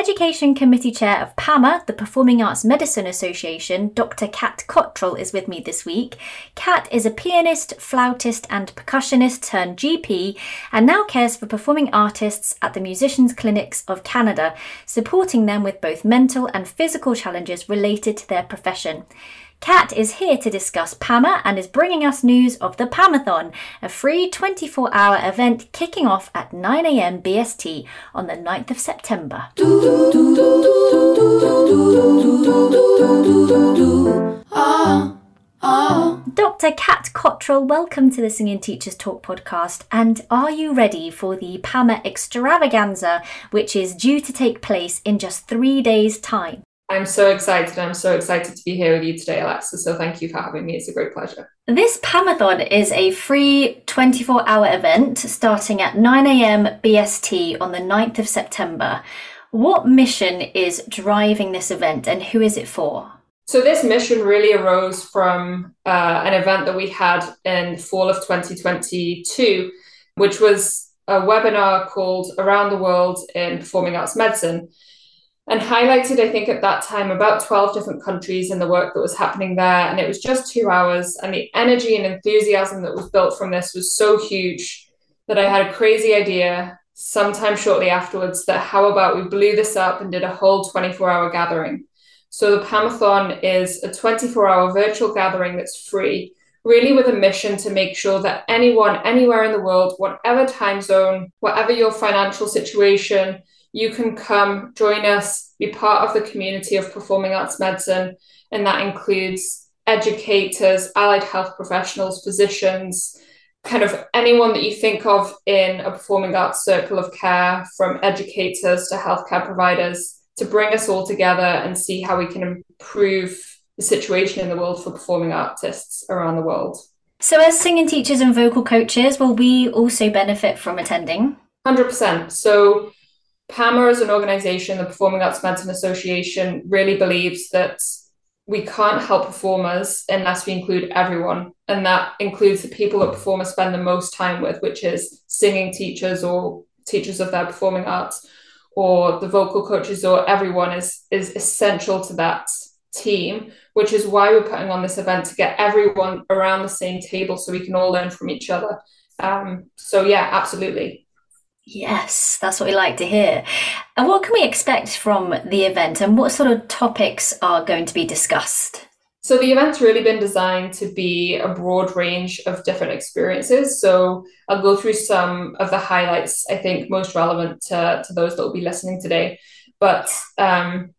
Education Committee Chair of PAMA, the Performing Arts Medicine Association, Dr. Kat Cottrell is with me this week. Kat is a pianist, flautist, and percussionist turned GP and now cares for performing artists at the Musicians Clinics of Canada, supporting them with both mental and physical challenges related to their profession. Kat is here to discuss PAMA and is bringing us news of the PAMathon, a free 24 hour event kicking off at 9am BST on the 9th of September. Dr. Kat Cottrell, welcome to the Singing Teachers Talk podcast. And are you ready for the PAMA extravaganza, which is due to take place in just three days' time? I'm so excited. I'm so excited to be here with you today, Alexa. So thank you for having me. It's a great pleasure. This PAMathon is a free 24 hour event starting at 9 a.m. BST on the 9th of September. What mission is driving this event and who is it for? So, this mission really arose from uh, an event that we had in fall of 2022, which was a webinar called Around the World in Performing Arts Medicine and highlighted, I think, at that time about 12 different countries and the work that was happening there. And it was just two hours. And the energy and enthusiasm that was built from this was so huge that I had a crazy idea sometime shortly afterwards that how about we blew this up and did a whole 24 hour gathering. So the PAMathon is a 24 hour virtual gathering that's free, really with a mission to make sure that anyone, anywhere in the world, whatever time zone, whatever your financial situation, you can come join us, be part of the community of performing arts medicine, and that includes educators, allied health professionals, physicians, kind of anyone that you think of in a performing arts circle of care, from educators to healthcare providers, to bring us all together and see how we can improve the situation in the world for performing artists around the world. So, as singing teachers and vocal coaches, will we also benefit from attending? 100%. So, PAMA as an organization, the Performing Arts Medicine Association, really believes that we can't help performers unless we include everyone. And that includes the people that performers spend the most time with, which is singing teachers or teachers of their performing arts or the vocal coaches or everyone is is essential to that team, which is why we're putting on this event to get everyone around the same table so we can all learn from each other. Um, so yeah, absolutely. Yes, that's what we like to hear. And what can we expect from the event and what sort of topics are going to be discussed? So, the event's really been designed to be a broad range of different experiences. So, I'll go through some of the highlights I think most relevant to, to those that will be listening today. But um,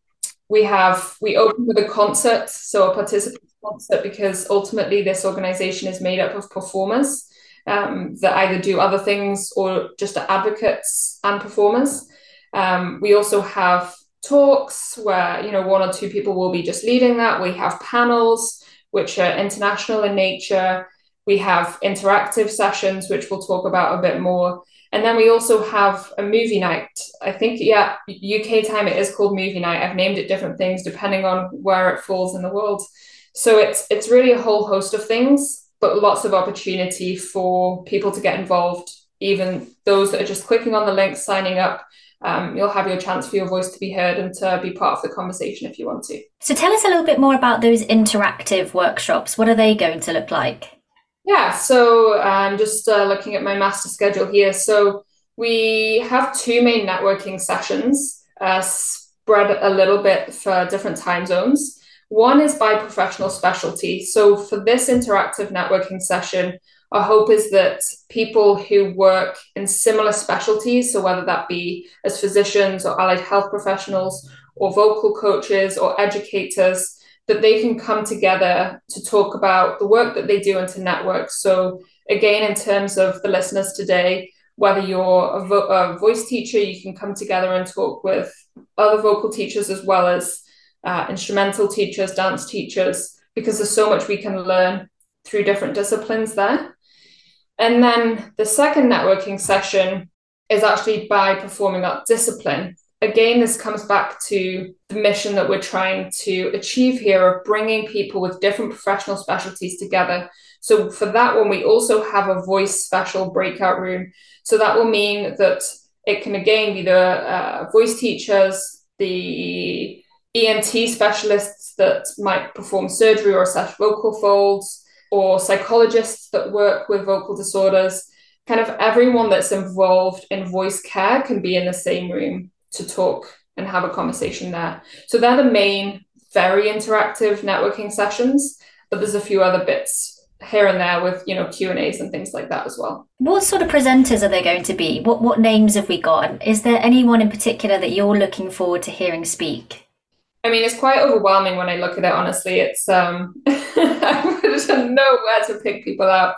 we have, we open with a concert, so a participant concert, because ultimately this organization is made up of performers um, that either do other things or just are advocates and performers. Um, we also have talks where you know one or two people will be just leading that. We have panels which are international in nature. We have interactive sessions which we'll talk about a bit more. And then we also have a movie night. I think, yeah, UK time it is called movie night. I've named it different things depending on where it falls in the world. So it's it's really a whole host of things but lots of opportunity for people to get involved, even those that are just clicking on the link, signing up. Um, you'll have your chance for your voice to be heard and to be part of the conversation if you want to. So, tell us a little bit more about those interactive workshops. What are they going to look like? Yeah, so I'm just uh, looking at my master schedule here. So, we have two main networking sessions uh, spread a little bit for different time zones. One is by professional specialty. So, for this interactive networking session, our hope is that people who work in similar specialties, so whether that be as physicians or allied health professionals or vocal coaches or educators, that they can come together to talk about the work that they do and to network. So, again, in terms of the listeners today, whether you're a, vo- a voice teacher, you can come together and talk with other vocal teachers as well as uh, instrumental teachers, dance teachers, because there's so much we can learn through different disciplines there. And then the second networking session is actually by performing art discipline. Again, this comes back to the mission that we're trying to achieve here of bringing people with different professional specialties together. So, for that one, we also have a voice special breakout room. So, that will mean that it can again be the uh, voice teachers, the ENT specialists that might perform surgery or assess vocal folds, or psychologists that work with vocal disorders. Kind of everyone that's involved in voice care can be in the same room to talk and have a conversation there. So they're the main, very interactive networking sessions, but there's a few other bits here and there with you know Q and A's and things like that as well. What sort of presenters are they going to be? What what names have we got? Is there anyone in particular that you're looking forward to hearing speak? I mean, it's quite overwhelming when I look at it. Honestly, it's um, I wouldn't know where to pick people out.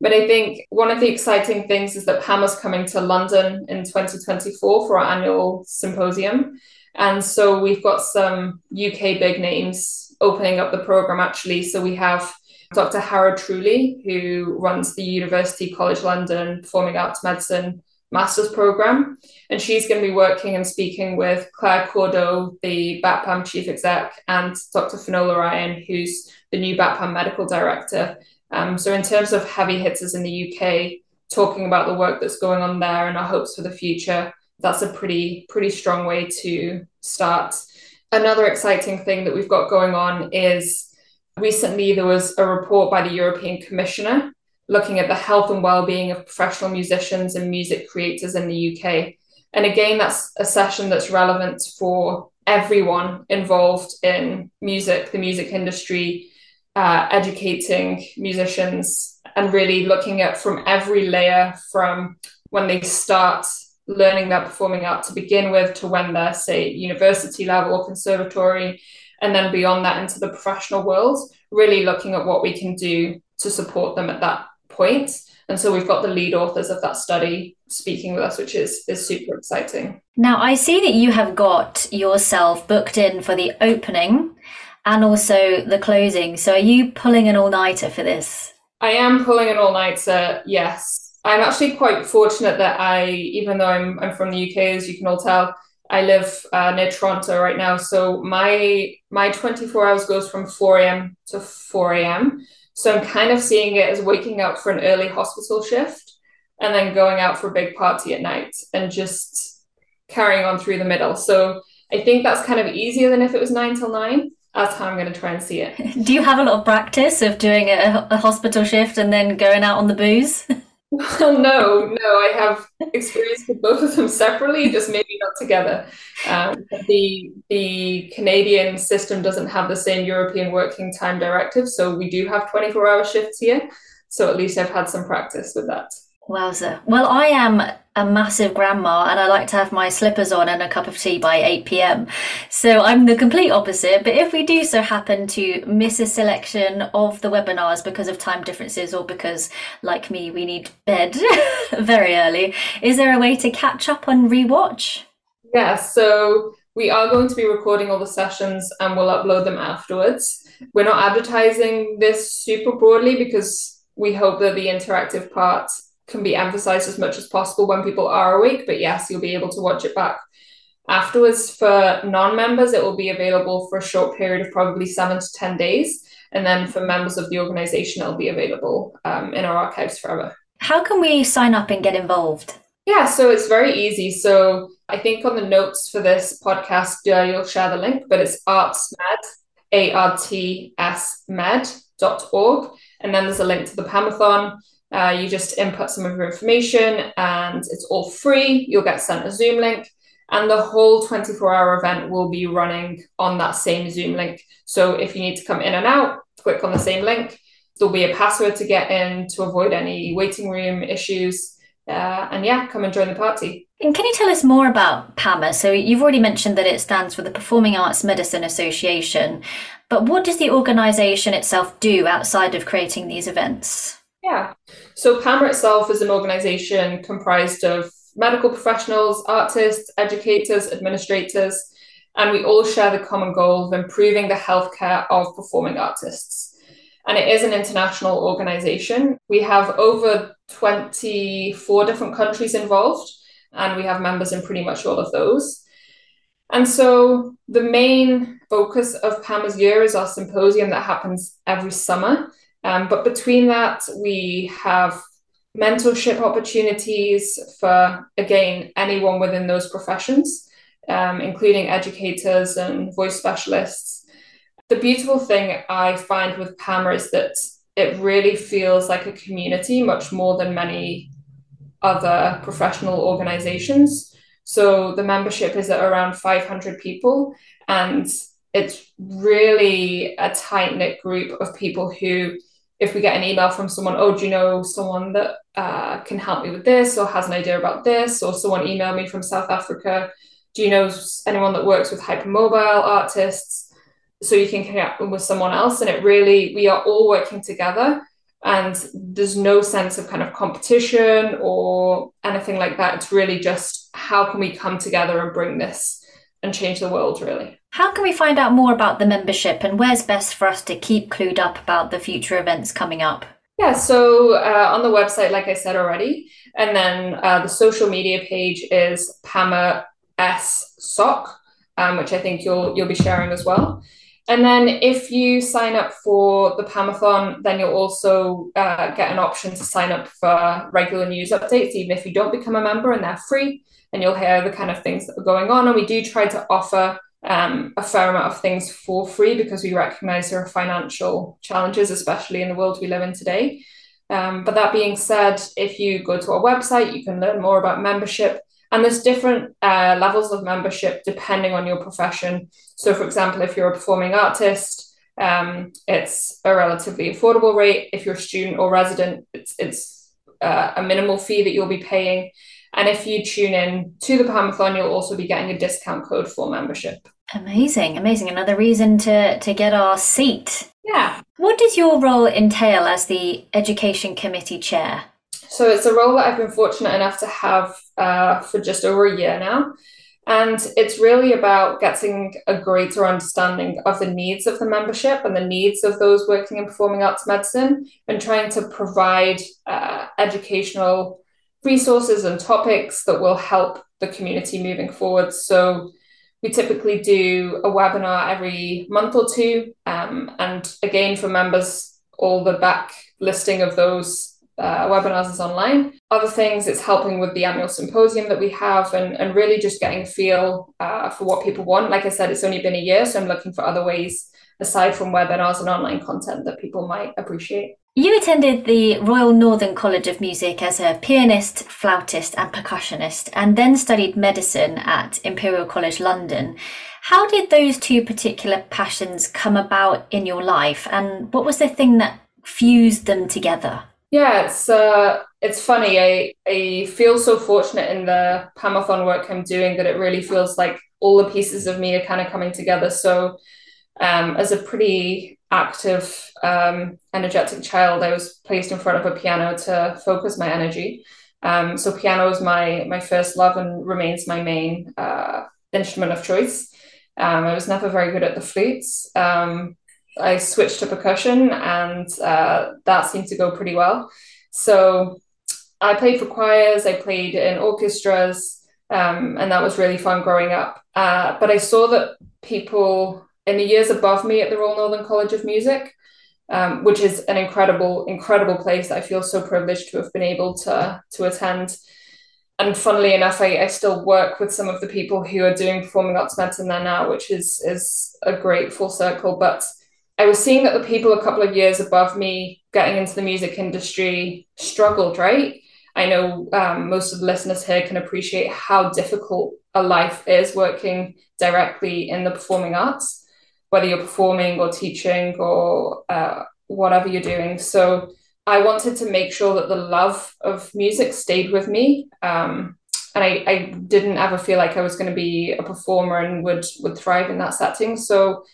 But I think one of the exciting things is that PAMA's coming to London in 2024 for our annual symposium. And so we've got some UK big names opening up the program actually. So we have Dr. Hara Trouli, who runs the University College London Performing Arts Medicine master's program. And she's going to be working and speaking with Claire Cordeaux, the BAPAM chief exec, and Dr. Finola Ryan, who's the new BAPAM medical director. Um, so, in terms of heavy hitters in the UK, talking about the work that's going on there and our hopes for the future, that's a pretty, pretty strong way to start. Another exciting thing that we've got going on is recently there was a report by the European Commissioner looking at the health and well-being of professional musicians and music creators in the UK. And again, that's a session that's relevant for everyone involved in music, the music industry, uh, educating musicians, and really looking at from every layer from when they start learning their performing art to begin with to when they're, say, university level or conservatory, and then beyond that into the professional world, really looking at what we can do to support them at that point. And so we've got the lead authors of that study speaking with us, which is, is super exciting. Now, I see that you have got yourself booked in for the opening and also the closing. So are you pulling an all nighter for this? I am pulling an all nighter, yes. I'm actually quite fortunate that I, even though I'm, I'm from the UK, as you can all tell, I live uh, near Toronto right now. So my my 24 hours goes from 4 a.m. to 4 a.m. So I'm kind of seeing it as waking up for an early hospital shift and then going out for a big party at night and just carrying on through the middle. So I think that's kind of easier than if it was nine till nine. That's how I'm going to try and see it. Do you have a lot of practice of doing a, a hospital shift and then going out on the booze? Well, no, no, I have experience with both of them separately, just maybe not together. Um, the the Canadian system doesn't have the same European working time directive, so we do have twenty four hour shifts here. So at least I've had some practice with that. Wowza. Well, I am a massive grandma and I like to have my slippers on and a cup of tea by 8 pm. So I'm the complete opposite. But if we do so happen to miss a selection of the webinars because of time differences or because, like me, we need bed very early, is there a way to catch up on rewatch? Yeah, so we are going to be recording all the sessions and we'll upload them afterwards. We're not advertising this super broadly because we hope that the interactive part can be emphasized as much as possible when people are awake. But yes, you'll be able to watch it back afterwards. For non members, it will be available for a short period of probably seven to 10 days. And then for members of the organization, it'll be available um, in our archives forever. How can we sign up and get involved? Yeah, so it's very easy. So I think on the notes for this podcast, uh, you'll share the link, but it's artsmed, A-R-T-S med.org. And then there's a link to the Pamathon. Uh, you just input some of your information and it's all free. You'll get sent a Zoom link, and the whole 24 hour event will be running on that same Zoom link. So if you need to come in and out, click on the same link. There'll be a password to get in to avoid any waiting room issues. Uh, and yeah, come and join the party. And can you tell us more about PAMA? So you've already mentioned that it stands for the Performing Arts Medicine Association, but what does the organisation itself do outside of creating these events? Yeah. So PAMA itself is an organization comprised of medical professionals, artists, educators, administrators, and we all share the common goal of improving the healthcare of performing artists. And it is an international organization. We have over 24 different countries involved, and we have members in pretty much all of those. And so the main focus of PAMA's year is our symposium that happens every summer. Um, but between that, we have mentorship opportunities for, again, anyone within those professions. um, including educators and voice specialists. The beautiful thing I find with PAMA is that it really feels like a community much more than many other professional organizations. So the membership is at around 500 people, and it's really a tight knit group of people who, if we get an email from someone, oh, do you know someone that uh, can help me with this or has an idea about this, or someone emailed me from South Africa, do you know anyone that works with hypermobile artists? So you can connect with someone else. And it really, we are all working together and there's no sense of kind of competition or anything like that. It's really just how can we come together and bring this and change the world, really. How can we find out more about the membership and where's best for us to keep clued up about the future events coming up? Yeah, so uh, on the website, like I said already, and then uh, the social media page is PAMA S SOC, um, which I think you'll you'll be sharing as well. And then if you sign up for the Pamathon, then you'll also uh, get an option to sign up for regular news updates, even if you don't become a member and they're free. And you'll hear the kind of things that are going on. And we do try to offer um, a fair amount of things for free because we recognize there are financial challenges, especially in the world we live in today. Um, but that being said, if you go to our website, you can learn more about membership and there's different uh, levels of membership depending on your profession. So, for example, if you're a performing artist, um, it's a relatively affordable rate. If you're a student or resident, it's, it's uh, a minimal fee that you'll be paying. And if you tune in to the Pamathon, you'll also be getting a discount code for membership. Amazing, amazing. Another reason to, to get our seat. Yeah. What does your role entail as the Education Committee Chair? So it's a role that I've been fortunate enough to have uh, for just over a year now. And it's really about getting a greater understanding of the needs of the membership and the needs of those working in performing arts medicine and trying to provide uh, educational resources and topics that will help the community moving forward. So we typically do a webinar every month or two. Um, and again, for members, all the back listing of those uh, webinars is online. Other things, it's helping with the annual symposium that we have and, and really just getting a feel uh, for what people want. Like I said, it's only been a year, so I'm looking for other ways aside from webinars and online content that people might appreciate. You attended the Royal Northern College of Music as a pianist, flautist, and percussionist, and then studied medicine at Imperial College London. How did those two particular passions come about in your life, and what was the thing that fused them together? Yeah, it's uh, it's funny. I I feel so fortunate in the Pamathon work I'm doing that it really feels like all the pieces of me are kind of coming together. So, um, as a pretty active, um, energetic child, I was placed in front of a piano to focus my energy. Um, so piano is my my first love and remains my main uh, instrument of choice. Um, I was never very good at the flutes. Um, I switched to percussion, and uh, that seemed to go pretty well. So I played for choirs, I played in orchestras, um, and that was really fun growing up. Uh, but I saw that people in the years above me at the Royal Northern College of Music, um, which is an incredible, incredible place. That I feel so privileged to have been able to to attend. And funnily enough, I, I still work with some of the people who are doing performing arts medicine there now, which is is a great full circle. But I was seeing that the people a couple of years above me getting into the music industry struggled, right? I know um, most of the listeners here can appreciate how difficult a life is working directly in the performing arts, whether you're performing or teaching or uh, whatever you're doing. So I wanted to make sure that the love of music stayed with me. Um, and I, I didn't ever feel like I was going to be a performer and would would thrive in that setting. So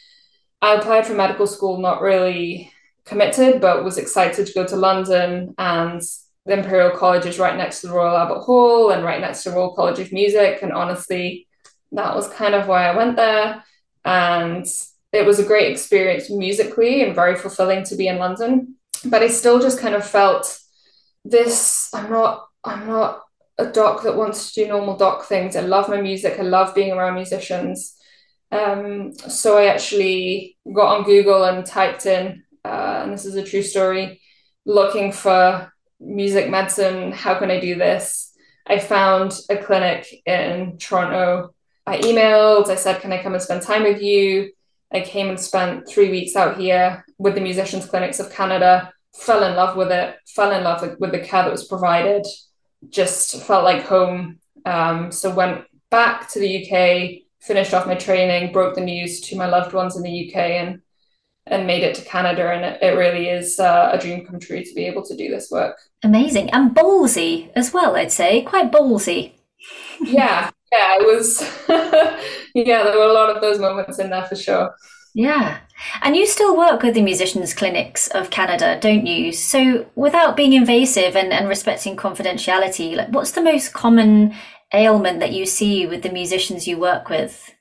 I applied for medical school, not really committed, but was excited to go to London. And the Imperial College is right next to the Royal Albert Hall and right next to the Royal College of Music. And honestly, that was kind of why I went there. And it was a great experience musically and very fulfilling to be in London. But I still just kind of felt this I'm not, I'm not a doc that wants to do normal doc things. I love my music, I love being around musicians um, so I actually got on Google and typed in, uh, and this is a true story, looking for music medicine. How can I do this? I found a clinic in Toronto I emailed, I said, Can I come and spend time with you? I came and spent three weeks out here with the Musicians Clinics of Canada, fell in love with it, fell in love with, the care that was provided, just felt like home. Um, so went back to the UK, finished off my training, broke the news to my loved ones in the UK, and and made it to Canada. And it, it really is uh, a dream come true to be able to do this work. Amazing and ballsy as well, I'd say, quite ballsy. yeah, yeah, it was. yeah, there were a lot of those moments in there for sure. Yeah. And you still work with the musicians' clinics of Canada, don't you? So, without being invasive and, and respecting confidentiality, like what's the most common ailment that you see with the musicians you work with?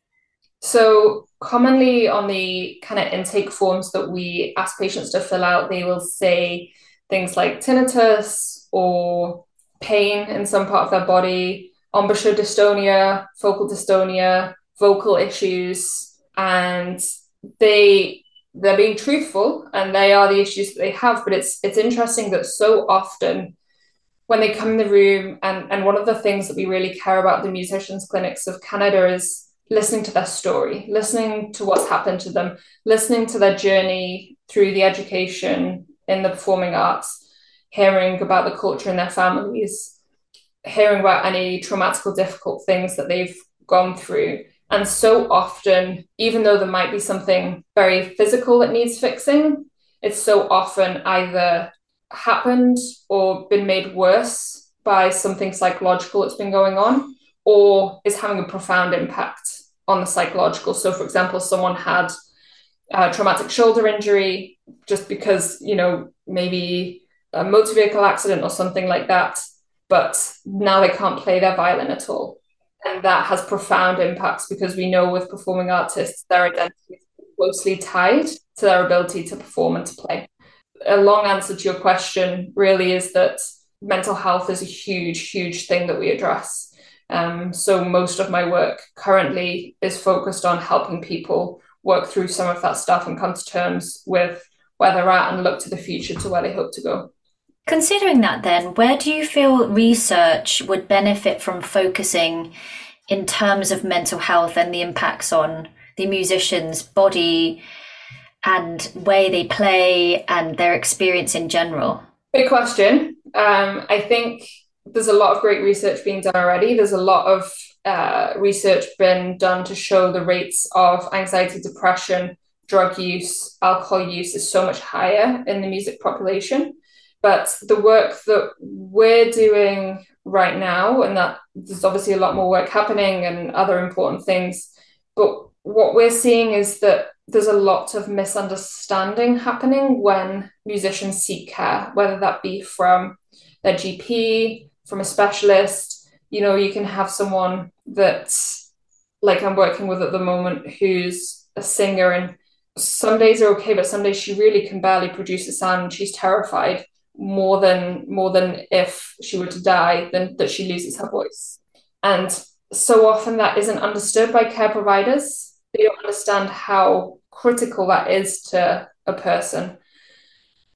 So, commonly on the kind of intake forms that we ask patients to fill out, they will say things like tinnitus or pain in some part of their body, embouchure dystonia, focal dystonia, vocal issues, and they they're being truthful and they are the issues that they have. But it's it's interesting that so often when they come in the room and, and one of the things that we really care about the musicians clinics of canada is listening to their story listening to what's happened to them listening to their journey through the education in the performing arts hearing about the culture in their families hearing about any traumatic or difficult things that they've gone through and so often even though there might be something very physical that needs fixing it's so often either happened or been made worse by something psychological that's been going on or is having a profound impact on the psychological. So, for example, someone had a traumatic shoulder injury just because, you know, maybe a motor vehicle accident or something like that, but now they can't play their violin at all. And that has profound impacts because we know with performing artists, their identity is closely tied to their ability to perform and to play a long answer to your question really is that mental health is a huge, huge thing that we address. Um, so most of my work currently is focused on helping people work through some of that stuff and come to terms with where they're at and look to the future to where they hope to go. Considering that, then, where do you feel research would benefit from focusing in terms of mental health and the impacts on the musician's body, and way they play and their experience in general? Big question. Um, I think there's a lot of great research being done already. There's a lot of uh, research been done to show the rates of anxiety, depression, drug use, alcohol use is so much higher in the music population. But the work that we're doing right now, and that there's obviously a lot more work happening and other important things, but what we're seeing is that there's a lot of misunderstanding happening when musicians seek care, whether that be from their GP, from a specialist. You know, you can have someone that, like I'm working with at the moment, who's a singer, and some days are okay, but some days she really can barely produce a sound. And she's terrified more than more than if she were to die, than that she loses her voice. And so often that isn't understood by care providers they don't understand how critical that is to a person.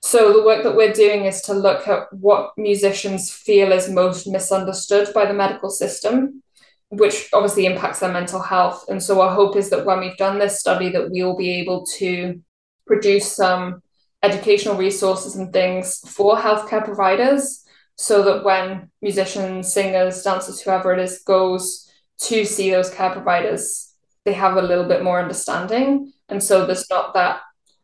So the work that we're doing is to look at what musicians feel is most misunderstood by the medical system, which obviously impacts their mental health. And so our hope is that when we've done this study, that we will be able to produce some educational resources and things for healthcare providers so that when musicians, singers, dancers, whoever it is, goes to see those care providers, they have a little bit more understanding. And so there's not that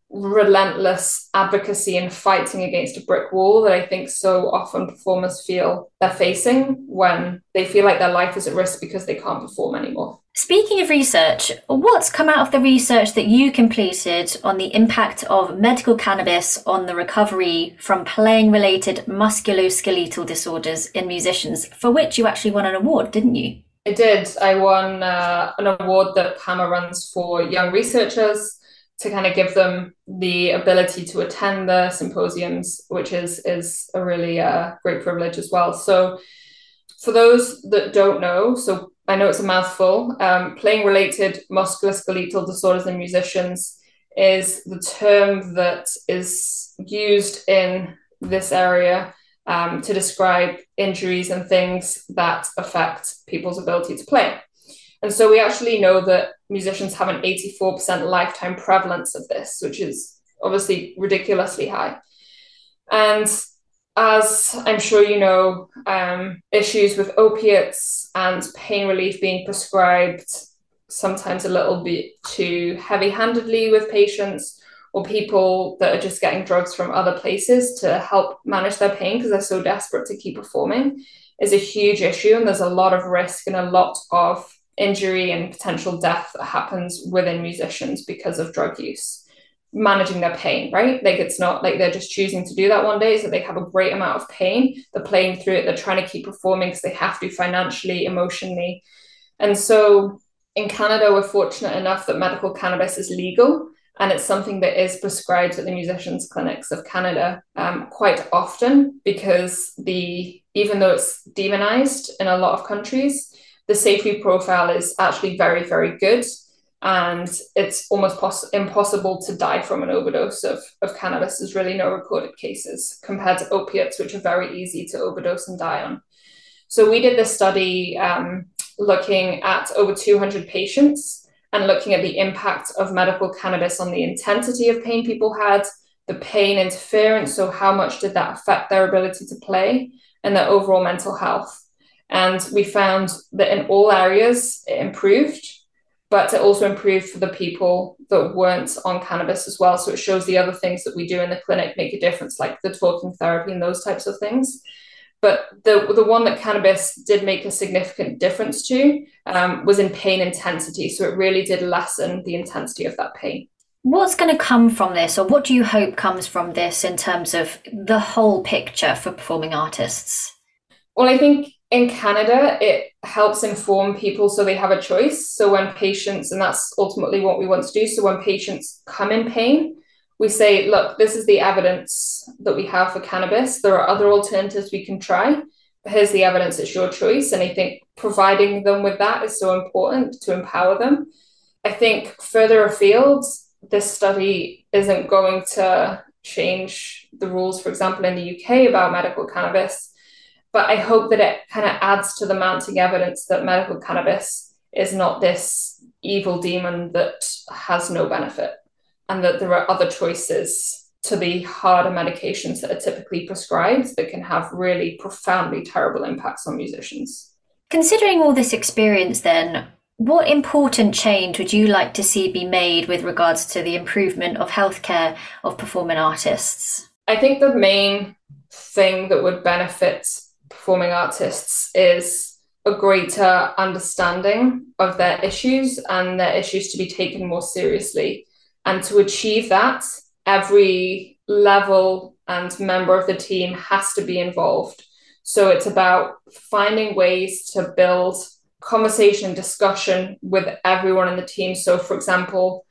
relentless advocacy and fighting against a brick wall that I think so often performers feel they're facing when they feel like their life is at risk because they can't perform anymore. Speaking of research, what's come out of the research that you completed on the impact of medical cannabis on the recovery from playing related musculoskeletal disorders in musicians, for which you actually won an award, didn't you? I did. I won uh, an award that PAMA runs for young researchers to kind of give them the ability to attend the symposiums, which is is a really uh, great privilege as well. So, for those that don't know, so I know it's a mouthful. Um, playing related musculoskeletal disorders in musicians is the term that is used in this area um, to describe injuries and things that affect people's ability to play. And so we actually know that musicians have an 84% lifetime prevalence of this, which is obviously ridiculously high. And as I'm sure you know, um, issues with opiates and pain relief being prescribed sometimes a little bit too heavy handedly with patients or people that are just getting drugs from other places to help manage their pain because they're so desperate to keep performing is a huge issue. And there's a lot of risk and a lot of injury and potential death that happens within musicians because of drug use managing their pain, right? Like it's not like they're just choosing to do that one day, so they have a great amount of pain. They're playing through it, they're trying to keep performing because they have to financially, emotionally. And so in Canada, we're fortunate enough that medical cannabis is legal and it's something that is prescribed at the musicians clinics of canada um, quite often because the even though it's demonized in a lot of countries the safety profile is actually very very good and it's almost poss- impossible to die from an overdose of, of cannabis. There's really no recorded cases compared to opiates which are very easy to overdose and die on. So we did this study um, looking at over 200 patients and looking at the impact of medical cannabis on the intensity of pain people had, the pain interference, so how much did that affect their ability to play, and their overall mental health. And we found that in all areas it improved, but it also improved for the people that weren't on cannabis as well. So it shows the other things that we do in the clinic make a difference, like the talking therapy and those types of things. But the the one that cannabis did make a significant difference to um, was in pain intensity. So it really did lessen the intensity of that pain. What's going to come from this, or what do you hope comes from this in terms of the whole picture for performing artists? Well, I think in Canada, it helps inform people so they have a choice. So when patients, and that's ultimately what we want to do. So when patients come in pain, we say, look, this is the evidence that we have for cannabis. There are other alternatives we can try. But here's the evidence, it's your choice. And I think providing them with that is so important to empower them. I think further afield, this study isn't going to change the rules, for example, in the UK about medical cannabis. But I hope that it kind of adds to the mounting evidence that medical cannabis is not this evil demon that has no benefit and that there are other choices to the harder medications that are typically prescribed that can have really profoundly terrible impacts on musicians. Considering all this experience, then, what important change would you like to see be made with regards to the improvement of healthcare of performing artists? I think the main thing that would benefit performing artists is a greater understanding of their issues and their issues to be taken more seriously. And to achieve that, every level and member of the team has to be involved. So it's about finding ways to build conversation, and discussion with everyone in the team. So, for example,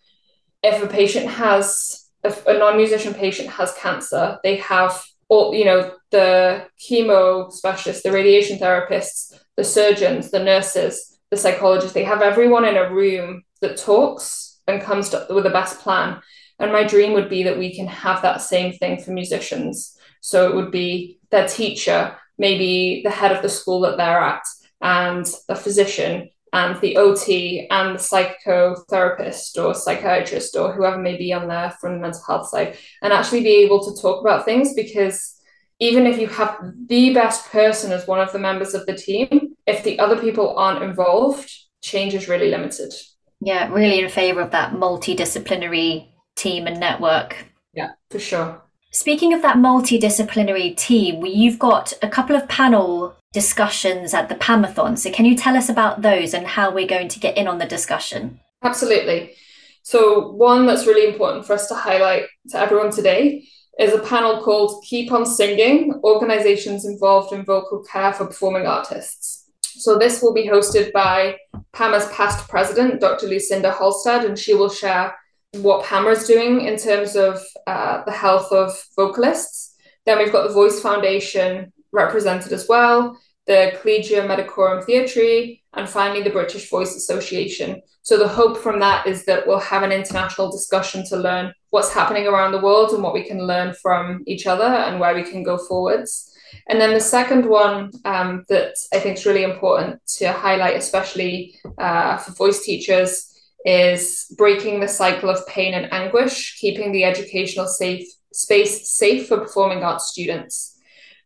if a patient has, if a non musician patient has cancer, they have all, you know, the chemo specialists, the radiation therapists, the surgeons, the nurses, the psychologists, they have everyone in a room that talks and comes to, with the best plan. And my dream would be that we can have that same thing for musicians. So it would be their teacher, maybe the head of the school that they're at, and the physician, and the OT, and the psychotherapist or psychiatrist or whoever may be on there from the mental health side, and actually be able to talk about things because even if you have the best person as one of the members of the team, if the other people aren't involved, change is really limited. Yeah, really in favour of that multidisciplinary team and network. Yeah, for sure. Speaking of that multidisciplinary team, you've got a couple of panel discussions at the PAMathon. So, can you tell us about those and how we're going to get in on the discussion? Absolutely. So, one that's really important for us to highlight to everyone today is a panel called Keep on Singing Organizations Involved in Vocal Care for Performing Artists. So this will be hosted by PAMA's past president, Dr. Lucinda Halstead, and she will share what PAMA is doing in terms of uh, the health of vocalists. Then we've got the Voice Foundation represented as well, the Collegium Medicorum Theatri, and finally the British Voice Association. So the hope from that is that we'll have an international discussion to learn what's happening around the world and what we can learn from each other and where we can go forwards. And then the second one um, that I think is really important to highlight, especially uh, for voice teachers, is breaking the cycle of pain and anguish, keeping the educational safe space safe for performing arts students.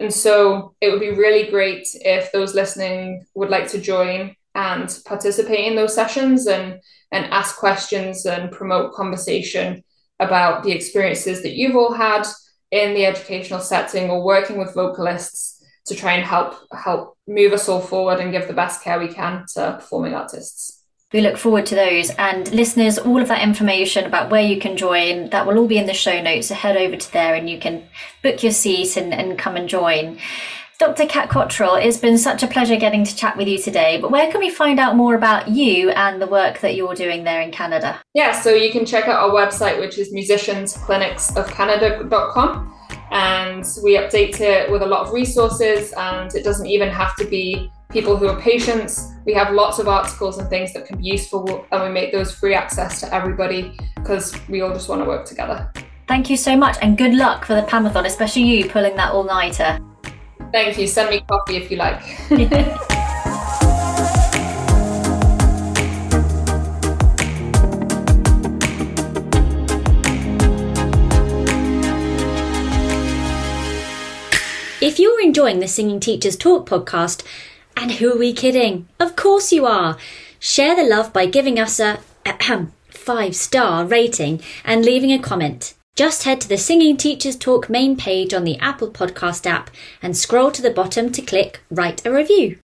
And so it would be really great if those listening would like to join and participate in those sessions and and ask questions and promote conversation about the experiences that you've all had in the educational setting or working with vocalists to try and help help move us all forward and give the best care we can to performing artists. We look forward to those. And listeners, all of that information about where you can join, that will all be in the show notes. So head over to there and you can book your seat and, and come and join. Dr. Kat Cottrell, it's been such a pleasure getting to chat with you today. But where can we find out more about you and the work that you're doing there in Canada? Yeah, so you can check out our website, which is musiciansclinicsofcanada.com. And we update it with a lot of resources, and it doesn't even have to be people who are patients. We have lots of articles and things that can be useful, and we make those free access to everybody because we all just want to work together. Thank you so much, and good luck for the PAMathon, especially you pulling that all nighter. Thank you. Send me coffee if you like. If you're enjoying the Singing Teachers Talk podcast, and who are we kidding? Of course you are! Share the love by giving us a five star rating and leaving a comment. Just head to the Singing Teachers Talk main page on the Apple Podcast app and scroll to the bottom to click Write a Review.